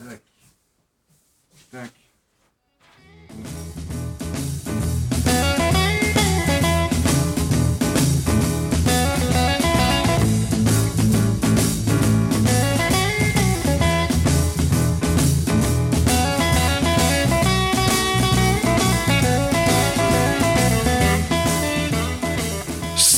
Так. Так.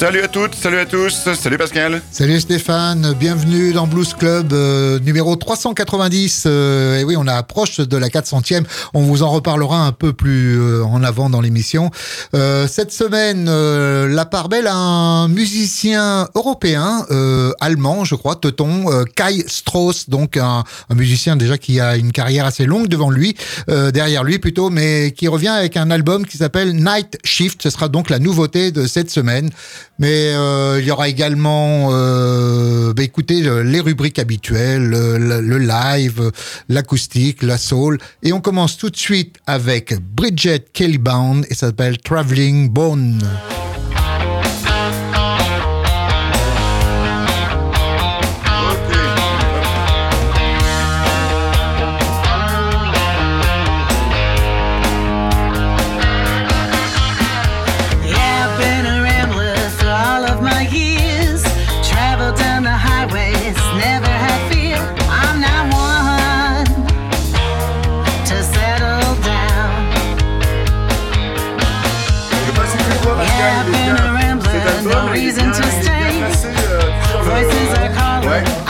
Salut à toutes, salut à tous, salut Pascal. Salut Stéphane, bienvenue dans Blues Club euh, numéro 390. Euh, et oui, on approche de la 400e. On vous en reparlera un peu plus euh, en avant dans l'émission. Euh, cette semaine, euh, la part belle a un musicien européen, euh, allemand, je crois, teuton, Kai Strauss, donc un, un musicien déjà qui a une carrière assez longue devant lui, derrière lui plutôt, mais qui revient avec un album qui s'appelle Night Shift. Ce sera donc la nouveauté de cette semaine. Mais euh, il y aura également, euh, bah, écoutez, euh, les rubriques habituelles, le, live, l'acoustique, la soul. Et on commence tout de suite avec Bridget Kellybound et ça s'appelle Traveling Bone. right?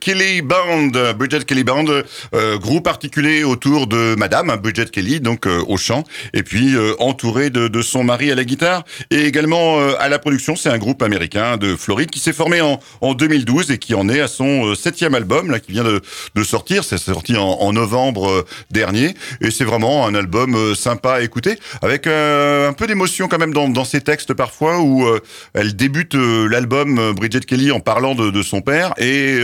Kelly Band, Bridget Kelly Band, euh, groupe articulé autour de Madame Bridget Kelly, donc euh, au chant, et puis euh, entouré de, son mari à la guitare et également à la production. C'est un groupe américain de Floride qui s'est formé en, en 2012 et qui en est à son septième album là qui vient de, de sortir. C'est sorti en, novembre dernier et c'est vraiment un album sympa à écouter avec un peu d'émotion quand même dans, ses textes parfois où elle débute l'album Bridget Kelly en parlant de, son père et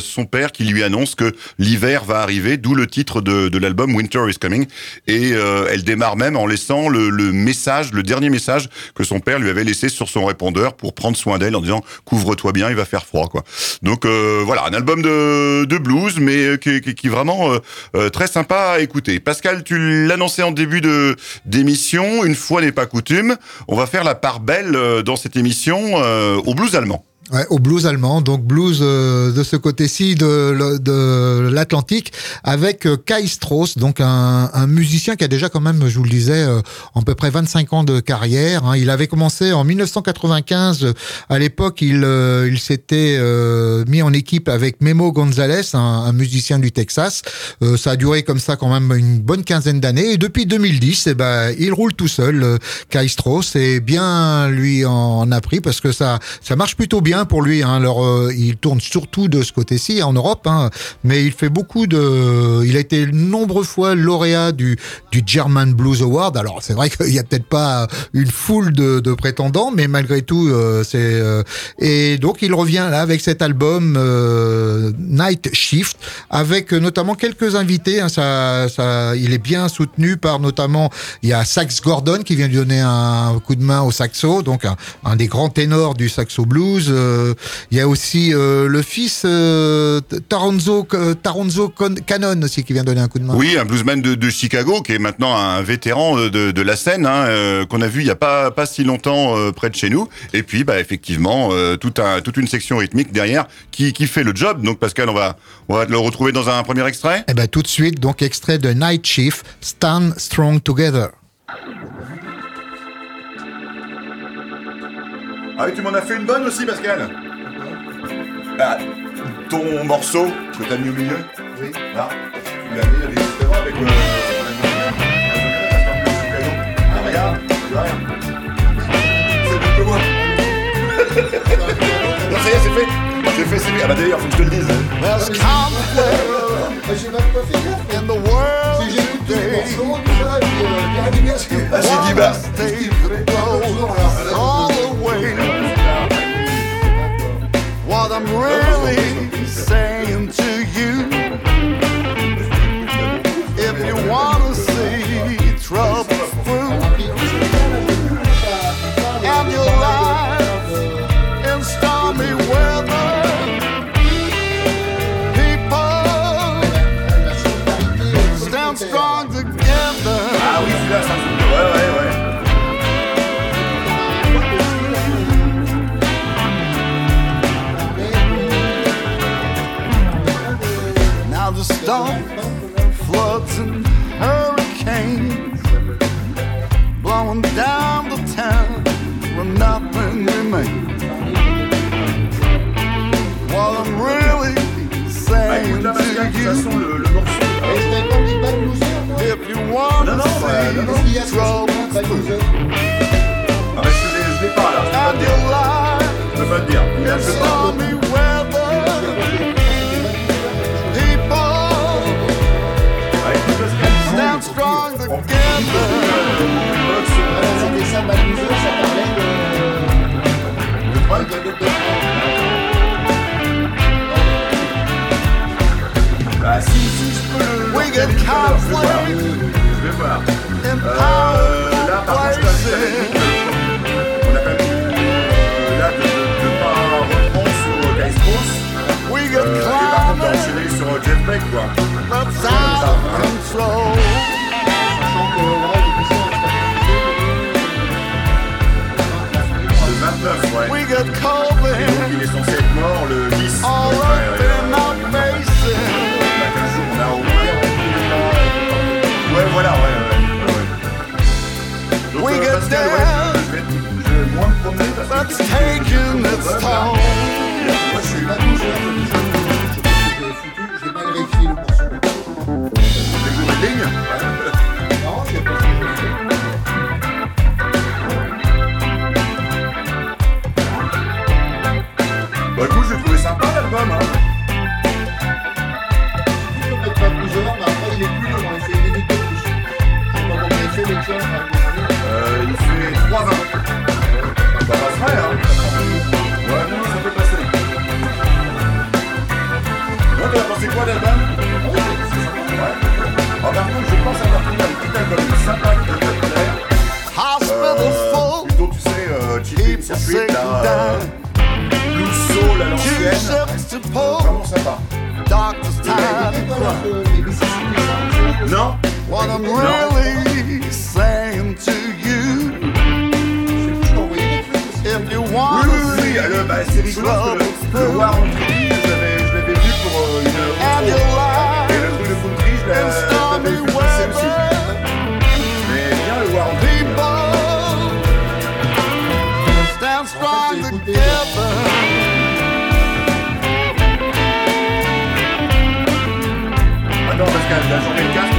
son père qui lui annonce que l'hiver va arriver, d'où le titre de, de l'album Winter is Coming. Et euh, elle démarre même en laissant le, le, message, le dernier message que son père lui avait laissé sur son répondeur pour prendre soin d'elle en disant couvre-toi bien, il va faire froid quoi. Donc euh, voilà, un album de, de blues mais qui, qui, qui est vraiment euh, très sympa à écouter. Pascal, tu l'annonçais en début de d'émission, une fois n'est pas coutume, on va faire la part belle dans cette émission au blues allemand. Ouais, au blues allemand, donc blues euh, de ce côté-ci de, de l'Atlantique, avec euh, Kai Strauss, donc un, un, musicien qui a déjà quand même, je vous le disais, euh, à peu près 25 ans de carrière. Hein. Il avait commencé en 1995. À l'époque, il, euh, il s'était euh, mis en équipe avec Memo Gonzalez, un, un musicien du Texas. Ça a duré comme ça quand même une bonne quinzaine d'années. Et depuis 2010, eh ben, il roule tout seul, Kai Strauss, et bien lui en a pris parce que ça, ça marche plutôt bien pour lui. Hein. Alors, euh, il tourne surtout de ce côté-ci, en Europe, hein. mais il fait beaucoup de. Il a été nombreuses fois lauréat du, du German Blues Award. Alors, c'est vrai qu'il y a peut-être pas une foule de, de prétendants, mais malgré tout, euh, c'est. Euh... Et donc, il revient là avec cet album euh, Night Shift, avec notamment quelques invités. Hein. Ça, ça, il est bien soutenu par notamment. Il y a Sax Gordon qui vient lui donner un coup de main au saxo, donc un, un des grands ténors du saxo blues. Euh, il y a aussi euh, le fils euh, Taronzo, Taronzo Cannon aussi qui vient donner un coup de main. Oui, un bluesman de, de Chicago qui est maintenant un vétéran de, de la scène hein, euh, qu'on a vu il y a pas pas si longtemps euh, près de chez nous. Et puis bah effectivement euh, tout un, toute une section rythmique derrière qui, qui fait le job. Donc Pascal, on va on va le retrouver dans un premier extrait. Eh ben tout de suite donc extrait de Night Shift, Stand Strong Together. Ah oui, tu m'en as fait une bonne aussi, Pascal bah, Ton morceau que t'as mis au milieu Oui. Là Tu l'as mis avec le... Ah, regarde, tu vois rien. C'est mieux que moi. non, ça y est, c'est fait. C'est fait, c'est fait. Ah bah d'ailleurs, faut que je te le dise. There's conflict J'ai même pas fait gaffe. in the world Si j'ai écouté today. le morceau, tout ça, et puis, euh, Ah, bah. I'm really saying to façon, quoi. Le 29, ouais. We Et donc, in il est censé être mort le 10. all up in our faces. A 15 jours, on a au moins Ouais, voilà, ouais, ouais. ouais. Donc, We euh, get Pascal, ouais, down. je vais, je vais moins me promener parce que... That's taking its toll. Time to cry. Non What I'm really saying to you, if you Oui, want oui, to oui, see alors, Attends, Pascal, là, j'en mets le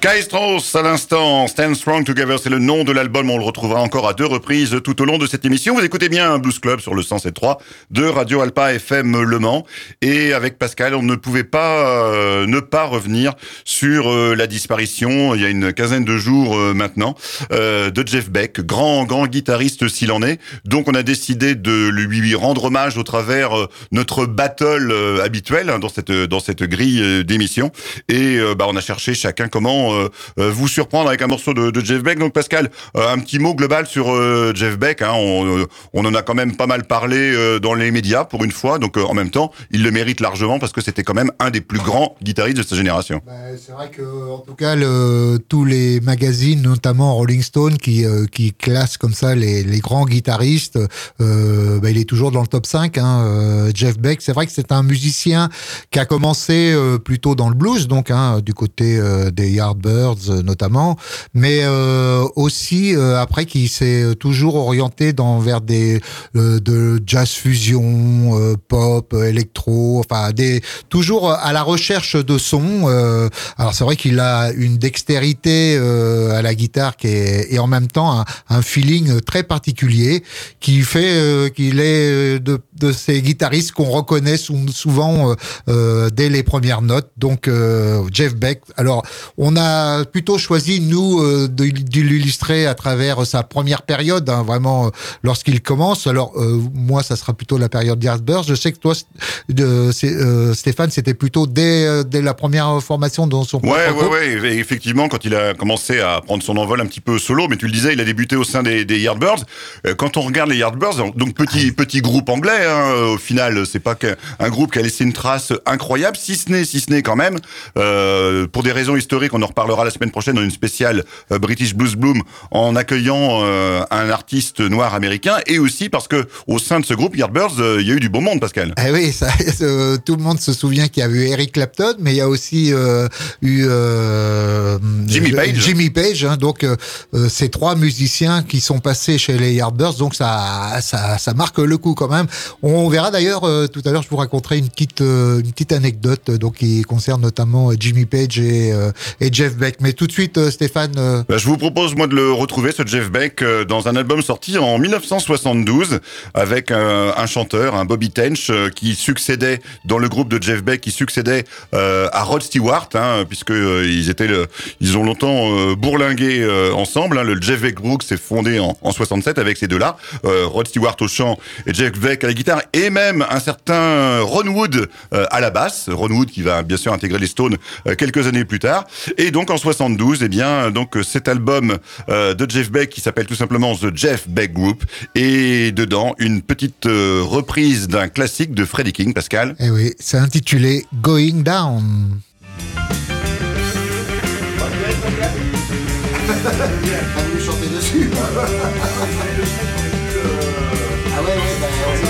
Kai Strauss à l'instant, Stand Strong Together, c'est le nom de l'album, on le retrouvera encore à deux reprises tout au long de cette émission. Vous écoutez bien Blues Club sur le 107.3 de Radio Alpa FM Le Mans. Et avec Pascal, on ne pouvait pas euh, ne pas revenir sur euh, la disparition, il y a une quinzaine de jours euh, maintenant, euh, de Jeff Beck, grand, grand guitariste s'il en est. Donc on a décidé de lui rendre hommage au travers euh, notre battle euh, habituel hein, dans cette, dans cette grille euh, d'émission. Et euh, bah, on a cherché chacun comment euh, euh, vous surprendre avec un morceau de, Jeff Beck. Donc Pascal, euh, un petit mot global sur Jeff Beck. Hein, on, en a quand même pas mal parlé dans les médias pour une fois. Donc en même temps, il le mérite largement parce que c'était quand même un des plus grands guitaristes de sa génération. Bah, c'est vrai que, en tout cas, tous les magazines, notamment Rolling Stone, qui, qui classent comme ça les, grands guitaristes, bah, il est toujours dans le top 5. Hein, Jeff Beck, c'est vrai que c'est un musicien qui a commencé plutôt dans le blues, donc hein, du côté des Yardbirds euh, notamment, mais euh, aussi euh, après qui s'est toujours orienté dans vers des de jazz fusion, pop, électro, enfin des toujours à la recherche de sons. alors c'est vrai qu'il a une dextérité à la guitare qui est et en même temps un, un feeling très particulier qui fait qu'il est de, de ces guitaristes qu'on reconnaît sou- souvent euh, euh, dès les premières notes. Donc euh, Jeff Beck. Alors on a plutôt choisi nous euh, de, de l'illustrer à travers sa première période, hein, vraiment euh, lorsqu'il commence. Alors euh, moi ça sera plutôt la période Yardbirds. Je sais que toi euh, Stéphane c'était plutôt dès, euh, dès la première formation dans son Ouais, propre ouais, groupe. ouais. Et Effectivement, quand il a commencé à prendre son envol un petit peu solo, mais tu le disais, il a débuté au sein des, des Yardbirds. Quand on regarde les Yardbirds, donc petit petit groupe anglais, hein, au final, c'est pas qu'un un groupe qui a laissé une trace incroyable, si ce n'est, si ce n'est quand même, euh, pour des raisons historiques, on en reparlera la semaine prochaine dans une spéciale euh, British Blues Bloom, en accueillant euh, un artiste noir américain, et aussi parce que au sein de ce groupe Yardbirds, euh, il y a eu du beau monde, Pascal. Eh oui, ça, tout le monde se souvient qu'il y a eu Eric Clapton, mais il y a aussi eu Jimmy Page. Jimmy Page, hein, donc ces trois musiciens qui sont passés chez les Yardbirds, donc ça, ça, ça marque le coup quand même. On verra d'ailleurs euh, tout à l'heure, je vous raconterai une petite, euh, une petite anecdote euh, donc qui concerne notamment euh, Jimmy Page et, euh, et Jeff Beck. Mais tout de suite, Stéphane. Bah, je vous propose moi de le retrouver ce Jeff Beck dans un album sorti en 1972 avec euh, un chanteur, un Bobby Tench qui succédait dans le groupe de Jeff Beck qui succédait à Rod Stewart hein, puisque ils étaient le, ils ont longtemps bourlingué ensemble. hein. le Jeff Beck Group s'est fondé en, en 67 avec ces deux-là, Rod Stewart au chant et Jeff Beck à guitare et même un certain Ron Wood euh, à la basse. Ron Wood qui va bien sûr intégrer les Stones euh, quelques années plus tard. Et donc en 72, eh bien donc cet album euh, de Jeff Beck qui s'appelle tout simplement The Jeff Beck Group et dedans une petite euh, reprise d'un classique de Freddie King, Pascal. eh oui, c'est intitulé Going Down. chanter dessus. ah ouais, ouais, bah,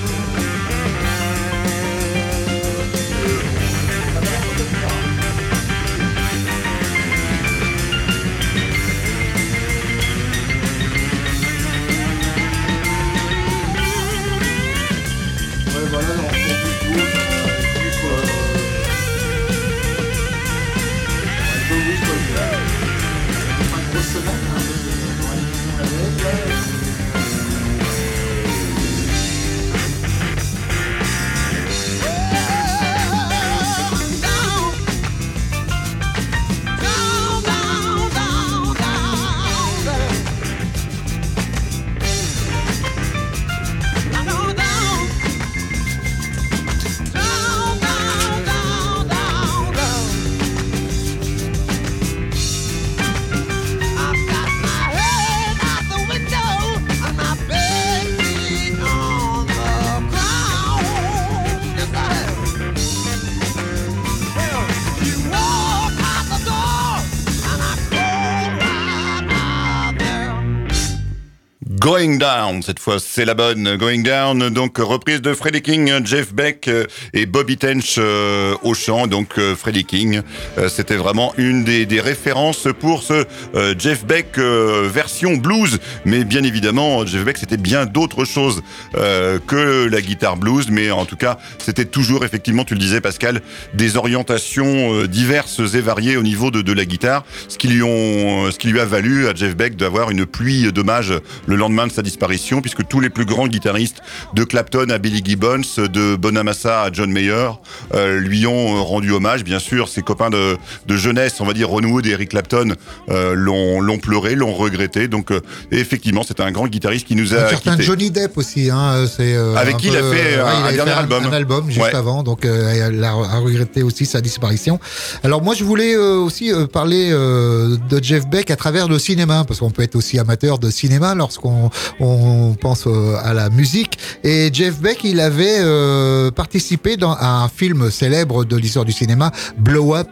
endless. Going Down, cette fois c'est la bonne. Going Down, donc reprise de Freddie King, Jeff Beck euh, et Bobby Tench euh, au chant. Donc euh, Freddie King, euh, c'était vraiment une des, références pour ce Jeff Beck version blues. Mais bien évidemment, Jeff Beck c'était bien d'autres choses que la guitare blues. Mais en tout cas, c'était toujours effectivement, tu le disais Pascal, des orientations diverses et variées au niveau de, de la guitare, ce qui lui ont, ce qui lui a valu à Jeff Beck d'avoir une pluie d'hommages le lendemain de sa disparition, puisque tous les plus grands guitaristes, de Clapton à Billy Gibbons, de Bonamassa à John Mayer, euh, lui ont euh, rendu hommage. Bien sûr, ses copains de, de jeunesse, on va dire Ron Wood et Eric Clapton, euh, l'ont pleuré, l'ont regretté. Donc, euh, effectivement, c'est un grand guitariste qui nous a Un certain quittés. Johnny Depp aussi, hein, Avec qui il a fait un- il un dernier fait album. Un album juste Ouais. avant, donc elle a, regretté aussi sa disparition. Alors moi, je voulais aussi parler de Jeff Beck à travers le cinéma, parce qu'on peut être aussi amateur de cinéma lorsqu'on on pense euh, à la musique. Et Jeff Beck, il avait euh, participé dans à un film célèbre de l'histoire du cinéma, Blow Up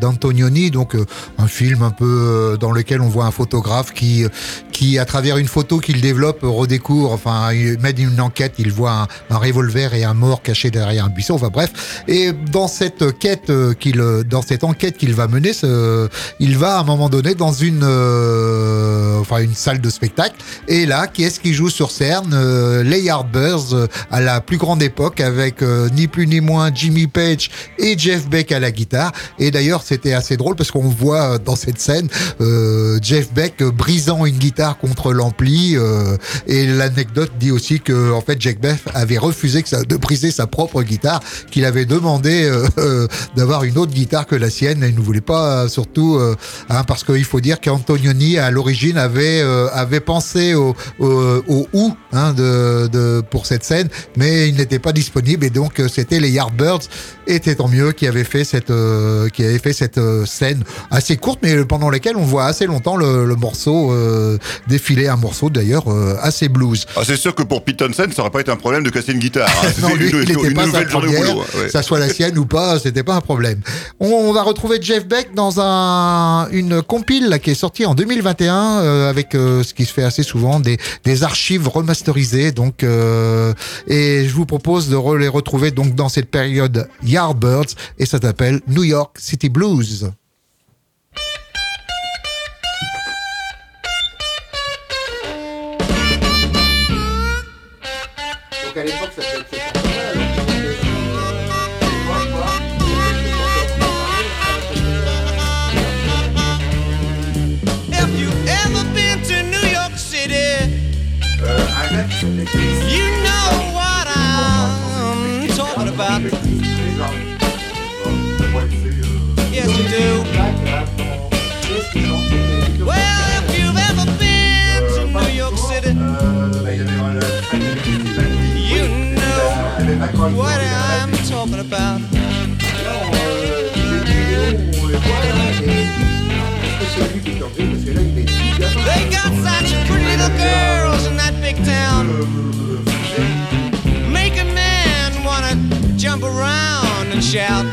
d'Antonioni, donc euh, un film un peu euh, dans lequel on voit un photographe qui qui à travers une photo qu'il développe redécouvre, enfin il mène une enquête, il voit un, un revolver et un mort caché derrière un buisson, enfin bref. Et dans cette quête qu'il, dans cette enquête qu'il va mener, ce- il va à un moment donné dans une, euh, enfin une salle de spectacle. Et là, qui est-ce qui joue sur scène euh, Les Yardbirds euh, à la plus grande époque avec euh, ni plus ni moins Jimmy Page et Jeff Beck à la guitare. Et d'ailleurs, c'était assez drôle parce qu'on voit euh, dans cette scène Jeff Beck brisant une guitare contre l'ampli. et l'anecdote dit aussi que en fait, Jack Beck avait refusé de briser sa propre guitare, qu'il avait demandé d'avoir une autre guitare que la sienne. Et il ne voulait pas, surtout, hein, parce qu'il faut dire qu'Antonioni à l'origine avait avait pensé au au, au Who, hein, de, de pour cette scène, mais il n'était pas disponible et donc euh, c'était les Yardbirds et tant mieux qui avait fait cette euh, qui avait fait cette euh, scène assez courte mais pendant laquelle on voit assez longtemps le, le morceau euh, défiler un morceau d'ailleurs assez blues. Ah, c'est sûr que pour Pete Townsend, ça aurait pas été un problème de casser une guitare. hein. Non, lui, une, il n'était pas sa première, boulot. ouais. ça soit la sienne ou pas, c'était pas un problème. On, on va retrouver Jeff Beck dans un, une compile là, qui est sortie en 2021 euh, avec ce qui se fait assez souvent, des, des archives remasterisées. Donc, euh, et je vous propose de les retrouver donc dans cette période Yardbirds et ça s'appelle New York City Blues. You know what I'm talking about. Yes, you do. Well, if you've ever been to New York City, you know what I'm talking about. They got such pretty little girls in that big town. Make a man wanna jump around and shout.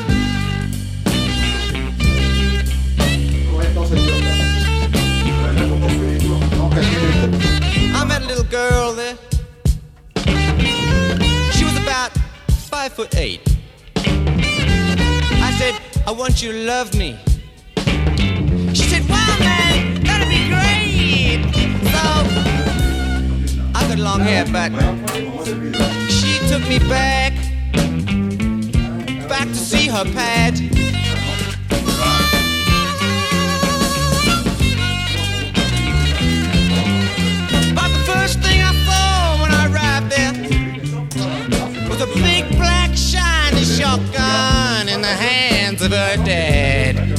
I met a little girl there. She was about five foot eight. I said, I want you to love me. know, I got long hair, but she took me back, back to see her pad. But the first thing I saw when I arrived there was a big black shiny shotgun in the hands of her dad.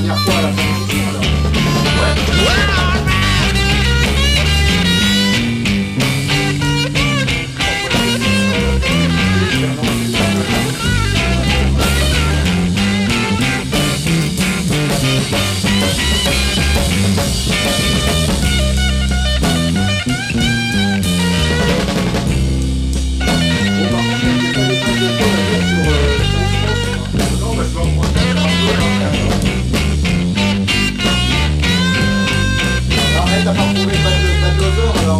Dernière fois à. Arrête,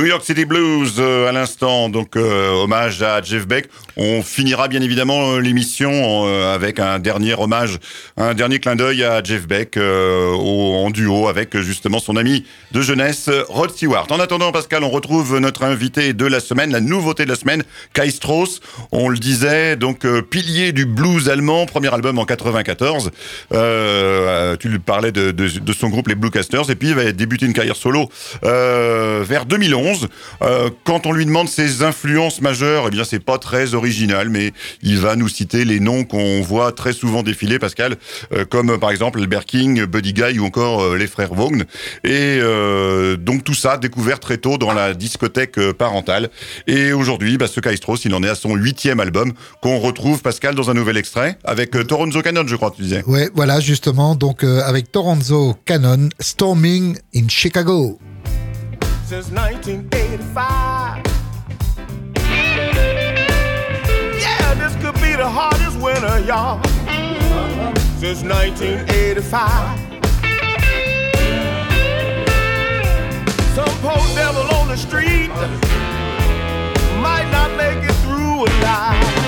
New York City Blues euh, à l'instant, donc euh, hommage à Jeff Beck. On finira bien évidemment euh, l'émission avec un dernier hommage, un dernier clin d'œil à Jeff Beck en duo avec justement son ami de jeunesse Rod Stewart. En attendant, Pascal, on retrouve notre invité de la semaine, la nouveauté de la semaine, Kai Strauss. On le disait, donc pilier du blues allemand, premier album en 94. Euh, tu lui parlais de, son groupe les Bluecasters et puis il va débuter une carrière solo vers 2011. Euh, quand on lui demande ses influences majeures, eh bien c'est pas très original, mais il va nous citer les noms qu'on voit très souvent défiler, Pascal, euh, comme par exemple Albert King, Buddy Guy ou encore euh, les frères Vaughn. Et donc tout ça découvert très tôt dans la discothèque parentale. Et aujourd'hui, bah, ce Strauss, il en est à son huitième album qu'on retrouve, Pascal, dans un nouvel extrait avec Toronzo Cannon, je crois, tu disais. Ouais, voilà, justement, donc avec Toronzo Cannon, Storming in Chicago. Since 1985. Yeah, this could be the hardest winter, y'all. Since 1985. Some poor devil on the street might not make it through alive.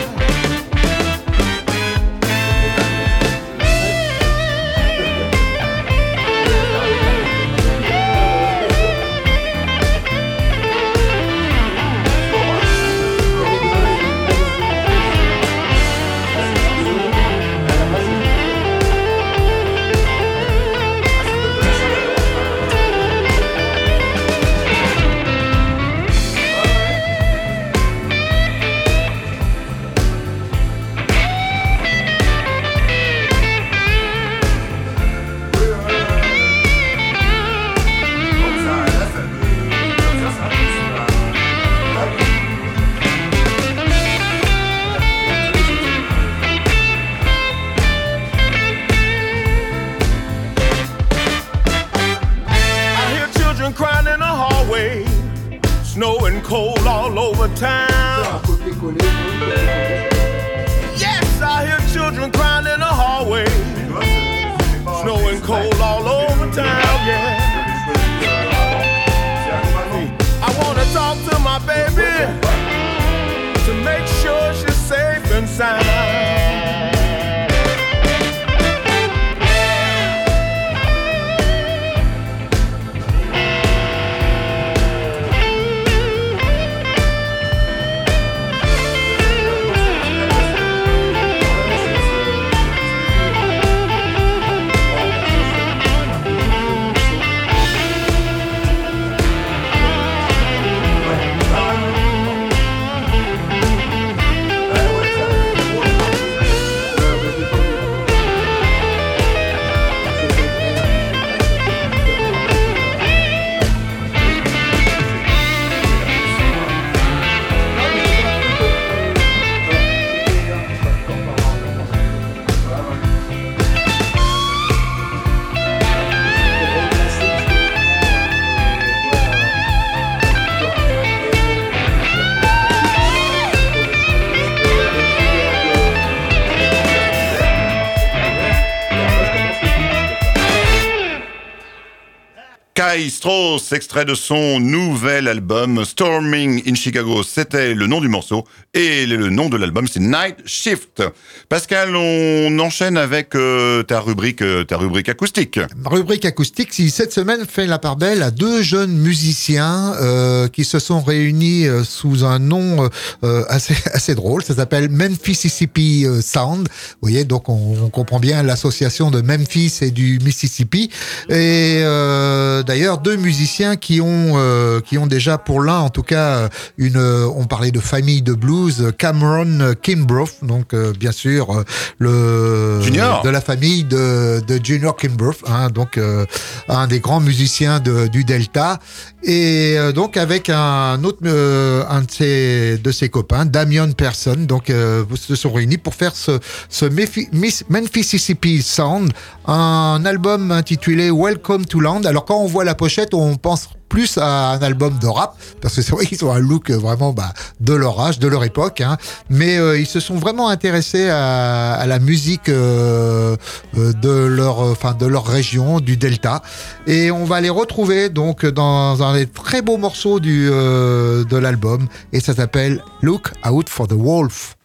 Strauss, extrait de son nouvel album Storming in Chicago, c'était le nom du morceau et le nom de l'album c'est Night Shift. Pascal, on enchaîne avec euh, ta rubrique, euh, ta rubrique acoustique. Rubrique acoustique qui cette semaine fait la part belle à deux jeunes musiciens euh, qui se sont réunis sous un nom assez drôle. Ça s'appelle Mississippi euh, Sound. Vous voyez, donc on, on comprend bien l'association de Memphis et du Mississippi. Et euh, d'ailleurs deux musiciens qui ont euh, qui ont déjà pour l'un en tout cas une euh, on parlait de famille de blues Cameron Kimbrough donc euh, bien sûr euh, le Junior. de la famille de, de Junior Kimbrough hein, donc euh, un des grands musiciens de, du Delta et euh, donc avec un autre euh, un de ses de ses copains Damian Person donc euh, se sont réunis pour faire ce ce Mississippi Sound un album intitulé Welcome to Land. Alors quand on voit la pochette on pense plus à un album de rap parce que c'est vrai qu'ils ont un look euh, vraiment bah, de leur âge, de leur époque, hein. mais euh, ils se sont vraiment intéressés à, à la musique euh, euh, de leur, enfin de leur région, du Delta, et on va les retrouver donc dans un des très beaux morceaux du euh, de l'album, et ça s'appelle Look Out for the Wolf.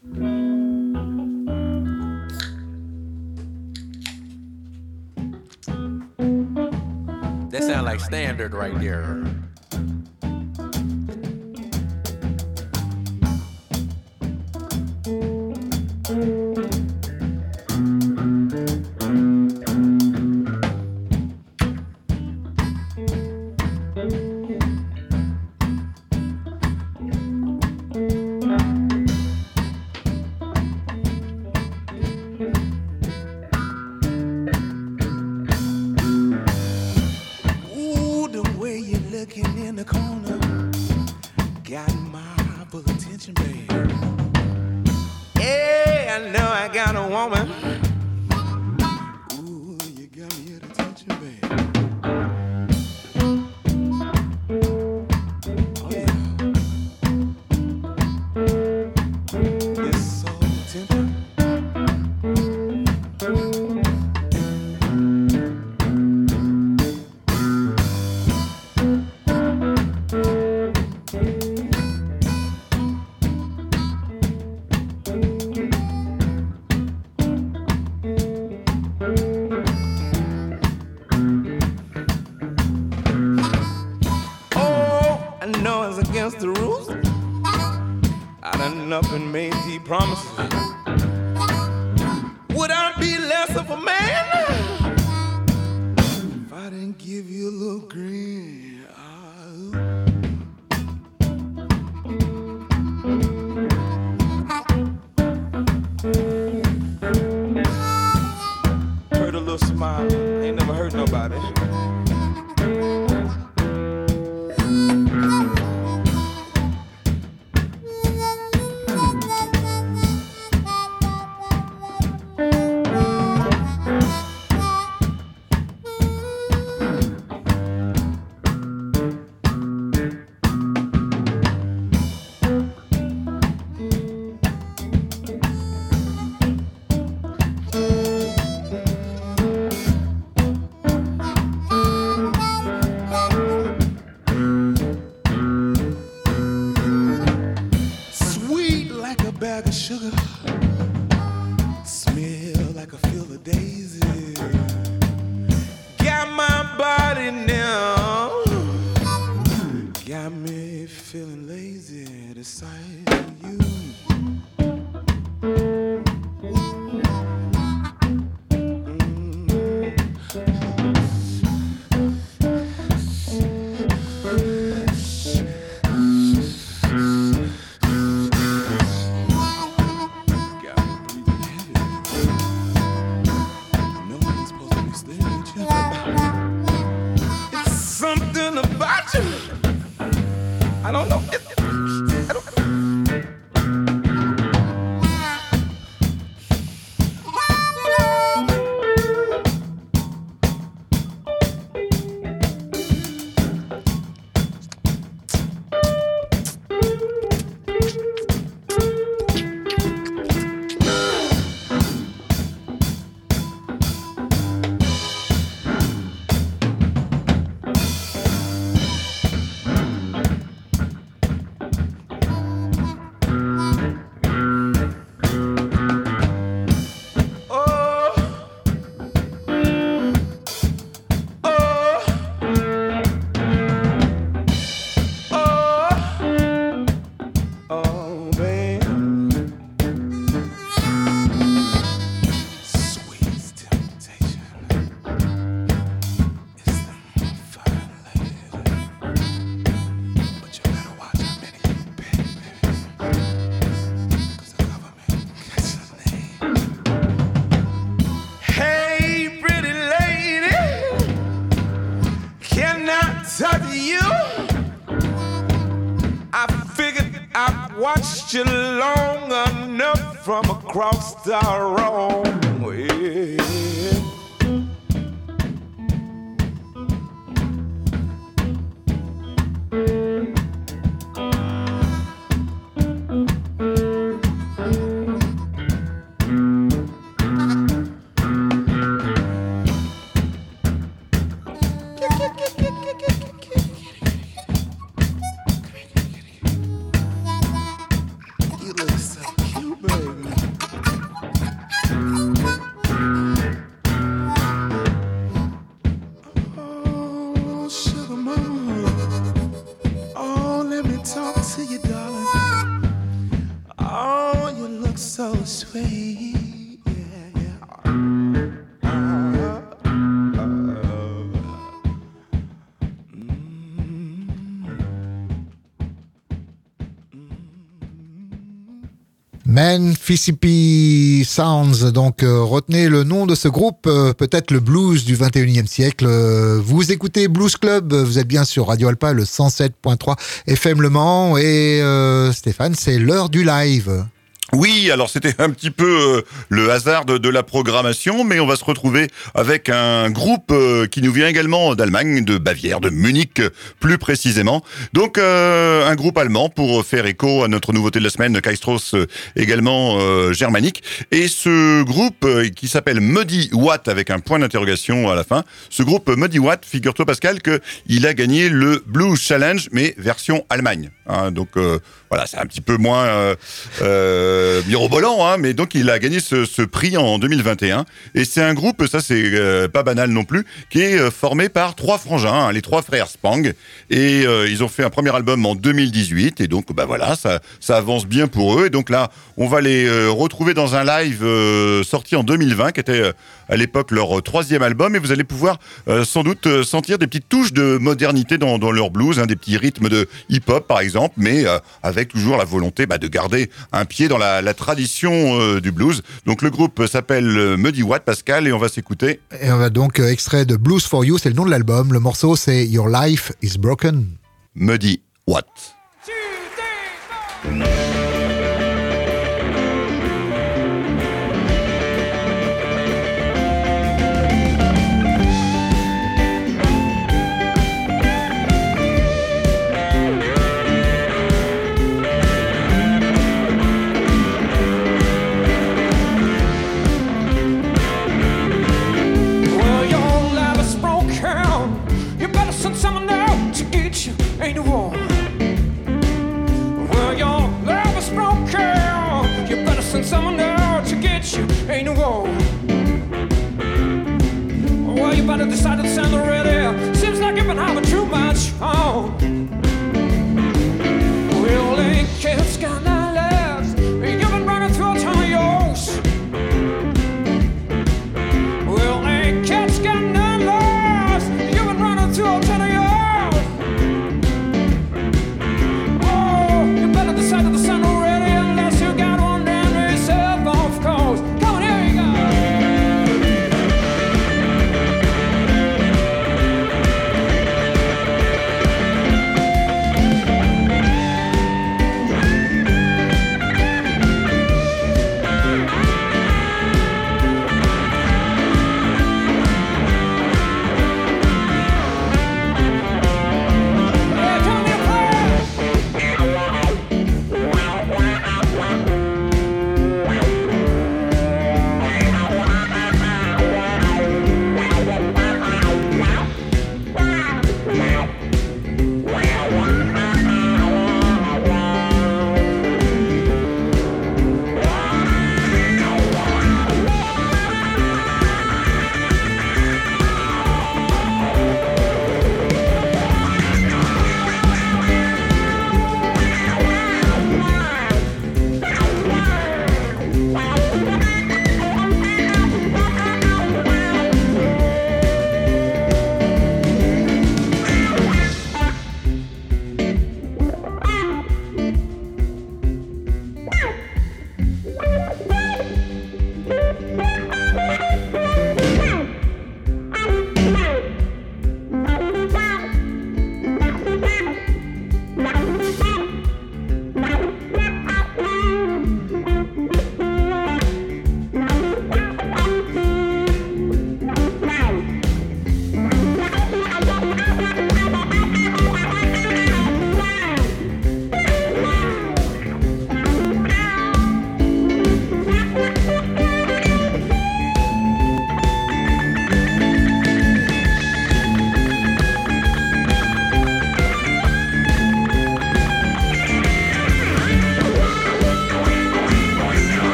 Like standard right there. star Memphissippi Sounds. Donc euh, retenez le nom de ce groupe, euh, peut-être le blues du 21e siècle. Euh, vous écoutez Blues Club, vous êtes bien sur Radio Alpa, le 107.3 FM Le Mans. Et Stéphane, c'est l'heure du live. Oui, alors c'était un petit peu euh, le hasard de, la programmation, mais on va se retrouver avec un groupe euh, qui nous vient également d'Allemagne, de Bavière, de Munich plus précisément. Donc euh, un groupe allemand pour faire écho à notre nouveauté de la semaine, Kaistros également germanique. Et ce groupe qui s'appelle Muddy Watt avec un point d'interrogation à la fin, ce groupe Muddy Watt, figure-toi Pascal que il a gagné le Blues Challenge, mais version Allemagne. hein. donc voilà, c'est un petit peu moins euh, hein, mais donc il a gagné ce, prix en 2021. Et c'est un groupe, ça c'est euh, pas banal non plus, qui est euh, formé par trois frangins, hein, les trois frères Spang. Et euh, ils ont fait un premier album en 2018. Et donc bah voilà, ça, ça avance bien pour eux. Et donc là, on va les retrouver dans un live sorti en 2020, qui était à l'époque leur troisième album. Et vous allez pouvoir euh, sans doute euh, sentir des petites touches de modernité dans, dans leur blues, hein, des petits rythmes de hip-hop par exemple, mais euh, avec toujours la volonté bah, de garder un pied dans la, la tradition euh, du blues. Donc le groupe s'appelle euh, Muddy Watt Pascal et on va s'écouter. Et on va donc euh, extrait de Blues for You, c'est le nom de l'album. Le morceau, c'est Your Life is Broken. Muddy Watt. Well,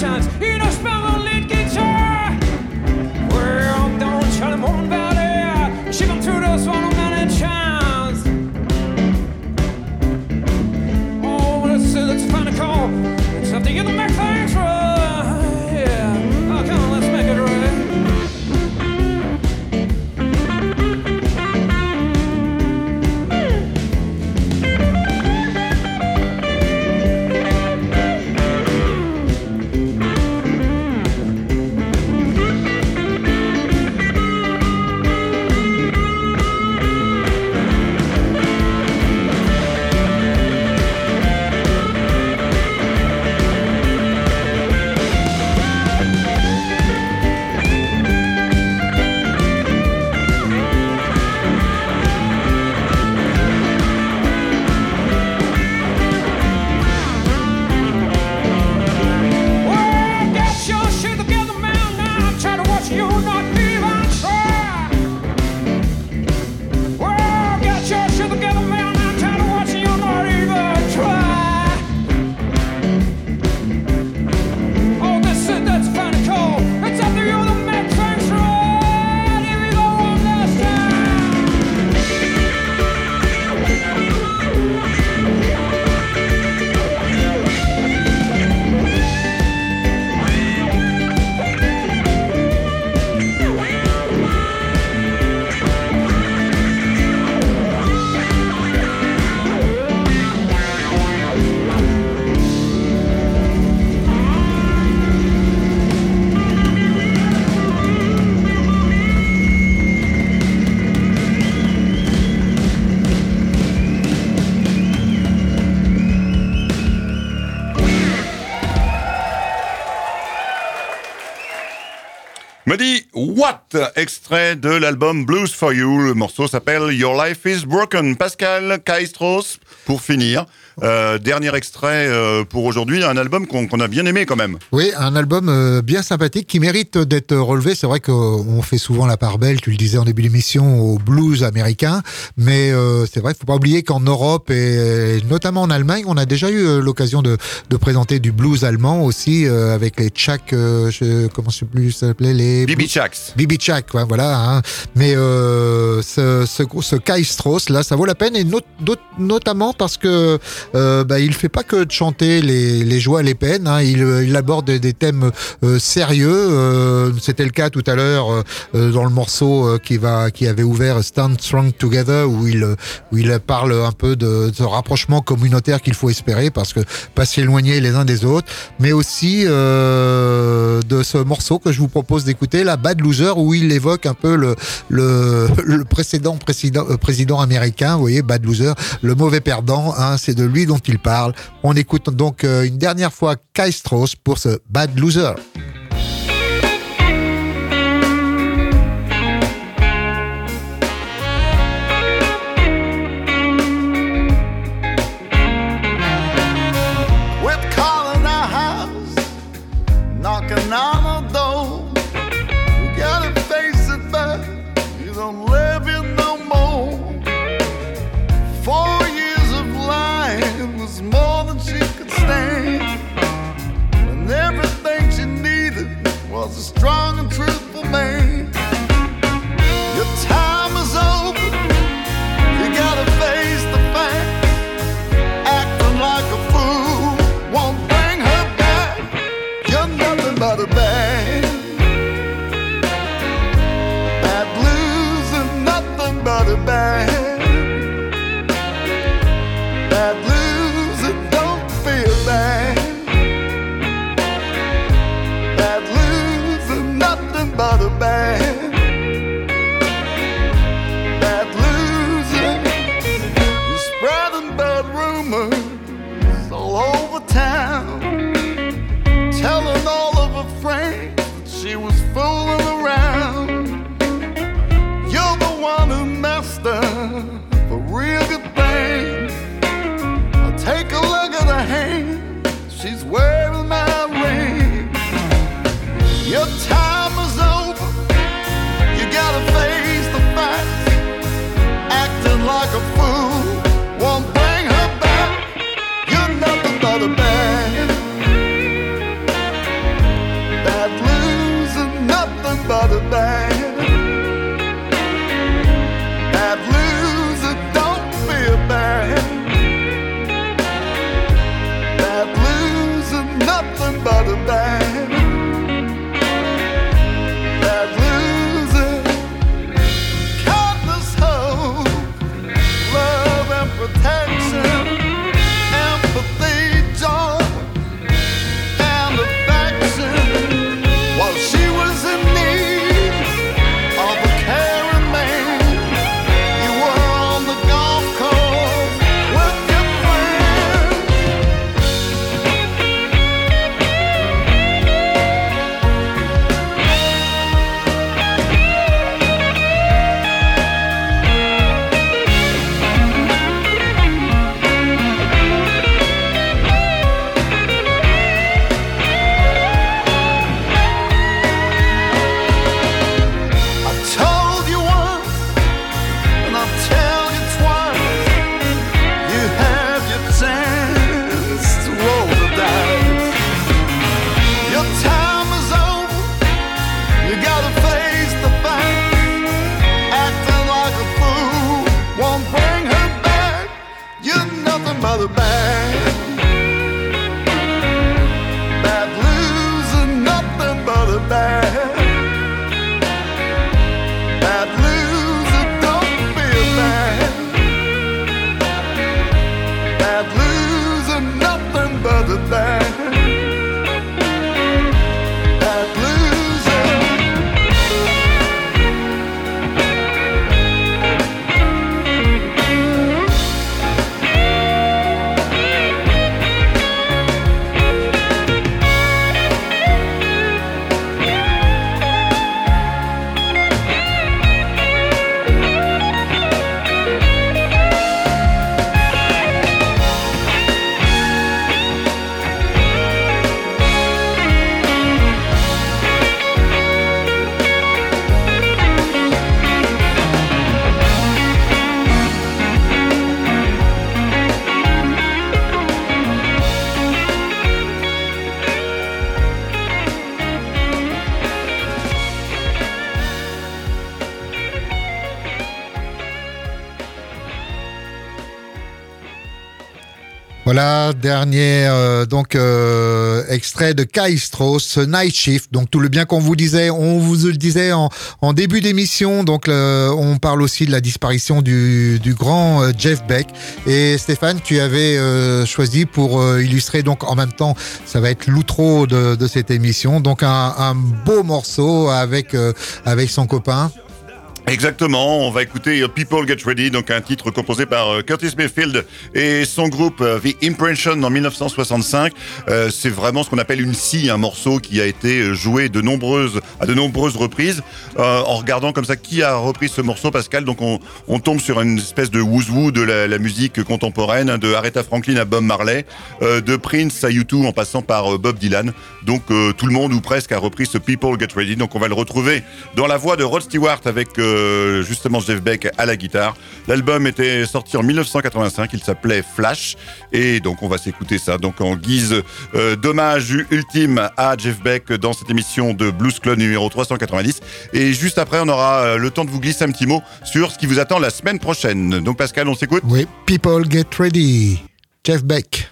times. Extrait de l'album Blues for You. Le morceau s'appelle Your Life is Broken. Pascal Kaistros, pour finir. Euh, dernier extrait euh, pour aujourd'hui, un album qu'on qu'on a bien aimé quand même. Oui, un album euh, bien sympathique qui mérite d'être relevé. C'est vrai qu'on fait souvent la part belle, tu le disais en début d'émission, au blues américain. Mais euh, c'est vrai, il faut pas oublier qu'en Europe et notamment en Allemagne, on a déjà eu euh, l'occasion de, de présenter du blues allemand aussi euh, avec les Tchak, euh, je, comment je sais plus ça s'appelait les Bibi Chaks. Bibi Chak, ouais, voilà. hein. Mais euh, ce, ce, ce Kai Strauss, là, ça vaut la peine, et not- not- notamment parce que euh, bah, il fait pas que de chanter les, les joies, les peines. hein. Il, euh, il aborde des, thèmes euh, sérieux. euh, C'était le cas tout à l'heure euh, euh, dans le morceau qui va, qui avait ouvert Stand Strong Together, où il, où il parle un peu de ce rapprochement communautaire qu'il faut espérer, parce que pas s'éloigner les uns des autres, mais aussi de ce morceau que je vous propose d'écouter, la Bad Loser, où il évoque un peu le, le, le précédent président, président américain, vous voyez, Bad Loser, le mauvais perdant, hein, c'est de lui dont il parle. On écoute donc euh, une dernière fois Kai Strauss pour ce Bad Loser. goodbye. Dernier euh, donc euh, extrait de Kai Strauss, Night Shift. Donc tout le bien qu'on vous disait, on vous le disait en, en début d'émission. Donc on parle aussi de la disparition du, du grand euh, Jeff Beck. Et Stéphane, tu avais euh, choisi pour euh, illustrer donc en même temps, ça va être l'outro de, de cette émission. Donc un, un beau morceau avec avec son copain. Exactement, on va écouter euh, People Get Ready, donc un titre composé par euh, Curtis Mayfield et son groupe euh, The Impression en 1965. Euh, c'est vraiment ce qu'on appelle une scie, un morceau qui a été joué de nombreuses, à de nombreuses reprises. En regardant comme ça qui a repris ce morceau, Pascal, donc on, tombe sur une espèce de woo de la, musique contemporaine, de Aretha Franklin à Bob Marley, de Prince à U2 en passant par Bob Dylan. Donc tout le monde ou presque a repris ce People Get Ready. Donc on va le retrouver dans la voix de Rod Stewart avec euh, justement Jeff Beck à la guitare. L'album était sorti en 1985, il s'appelait Flash et donc on va s'écouter ça donc en guise euh, d'hommage ultime à Jeff Beck dans cette émission de Blues Club numéro 390 et juste après on aura euh, le temps de vous glisser un petit mot sur ce qui vous attend la semaine prochaine. Donc Pascal, on s'écoute Oui, People Get Ready, Jeff Beck.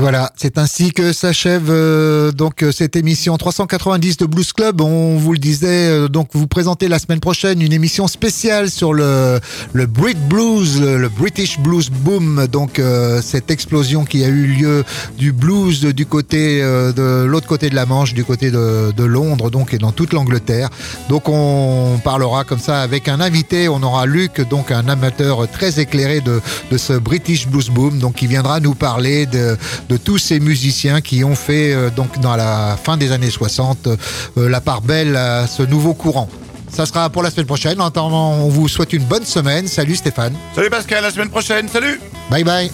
Voilà, c'est ainsi que s'achève euh, donc euh, cette émission 390 de Blues Club. On vous le disait, euh, donc vous présentez la semaine prochaine une émission spéciale sur le le Brit Blues, le, British Blues Boom. Donc euh, cette explosion qui a eu lieu du blues du côté euh, de l'autre côté de la Manche, du côté de, de Londres, donc et dans toute l'Angleterre. Donc on parlera comme ça avec un invité. On aura Luc, donc un amateur très éclairé de de ce British Blues Boom, donc qui viendra nous parler de de tous ces musiciens qui ont fait euh, donc dans la fin des années 60 euh, la part belle à ce nouveau courant. Ça sera pour la semaine prochaine. En attendant, on vous souhaite une bonne semaine. Salut Stéphane. Salut Pascal, à la semaine prochaine. Salut Bye bye.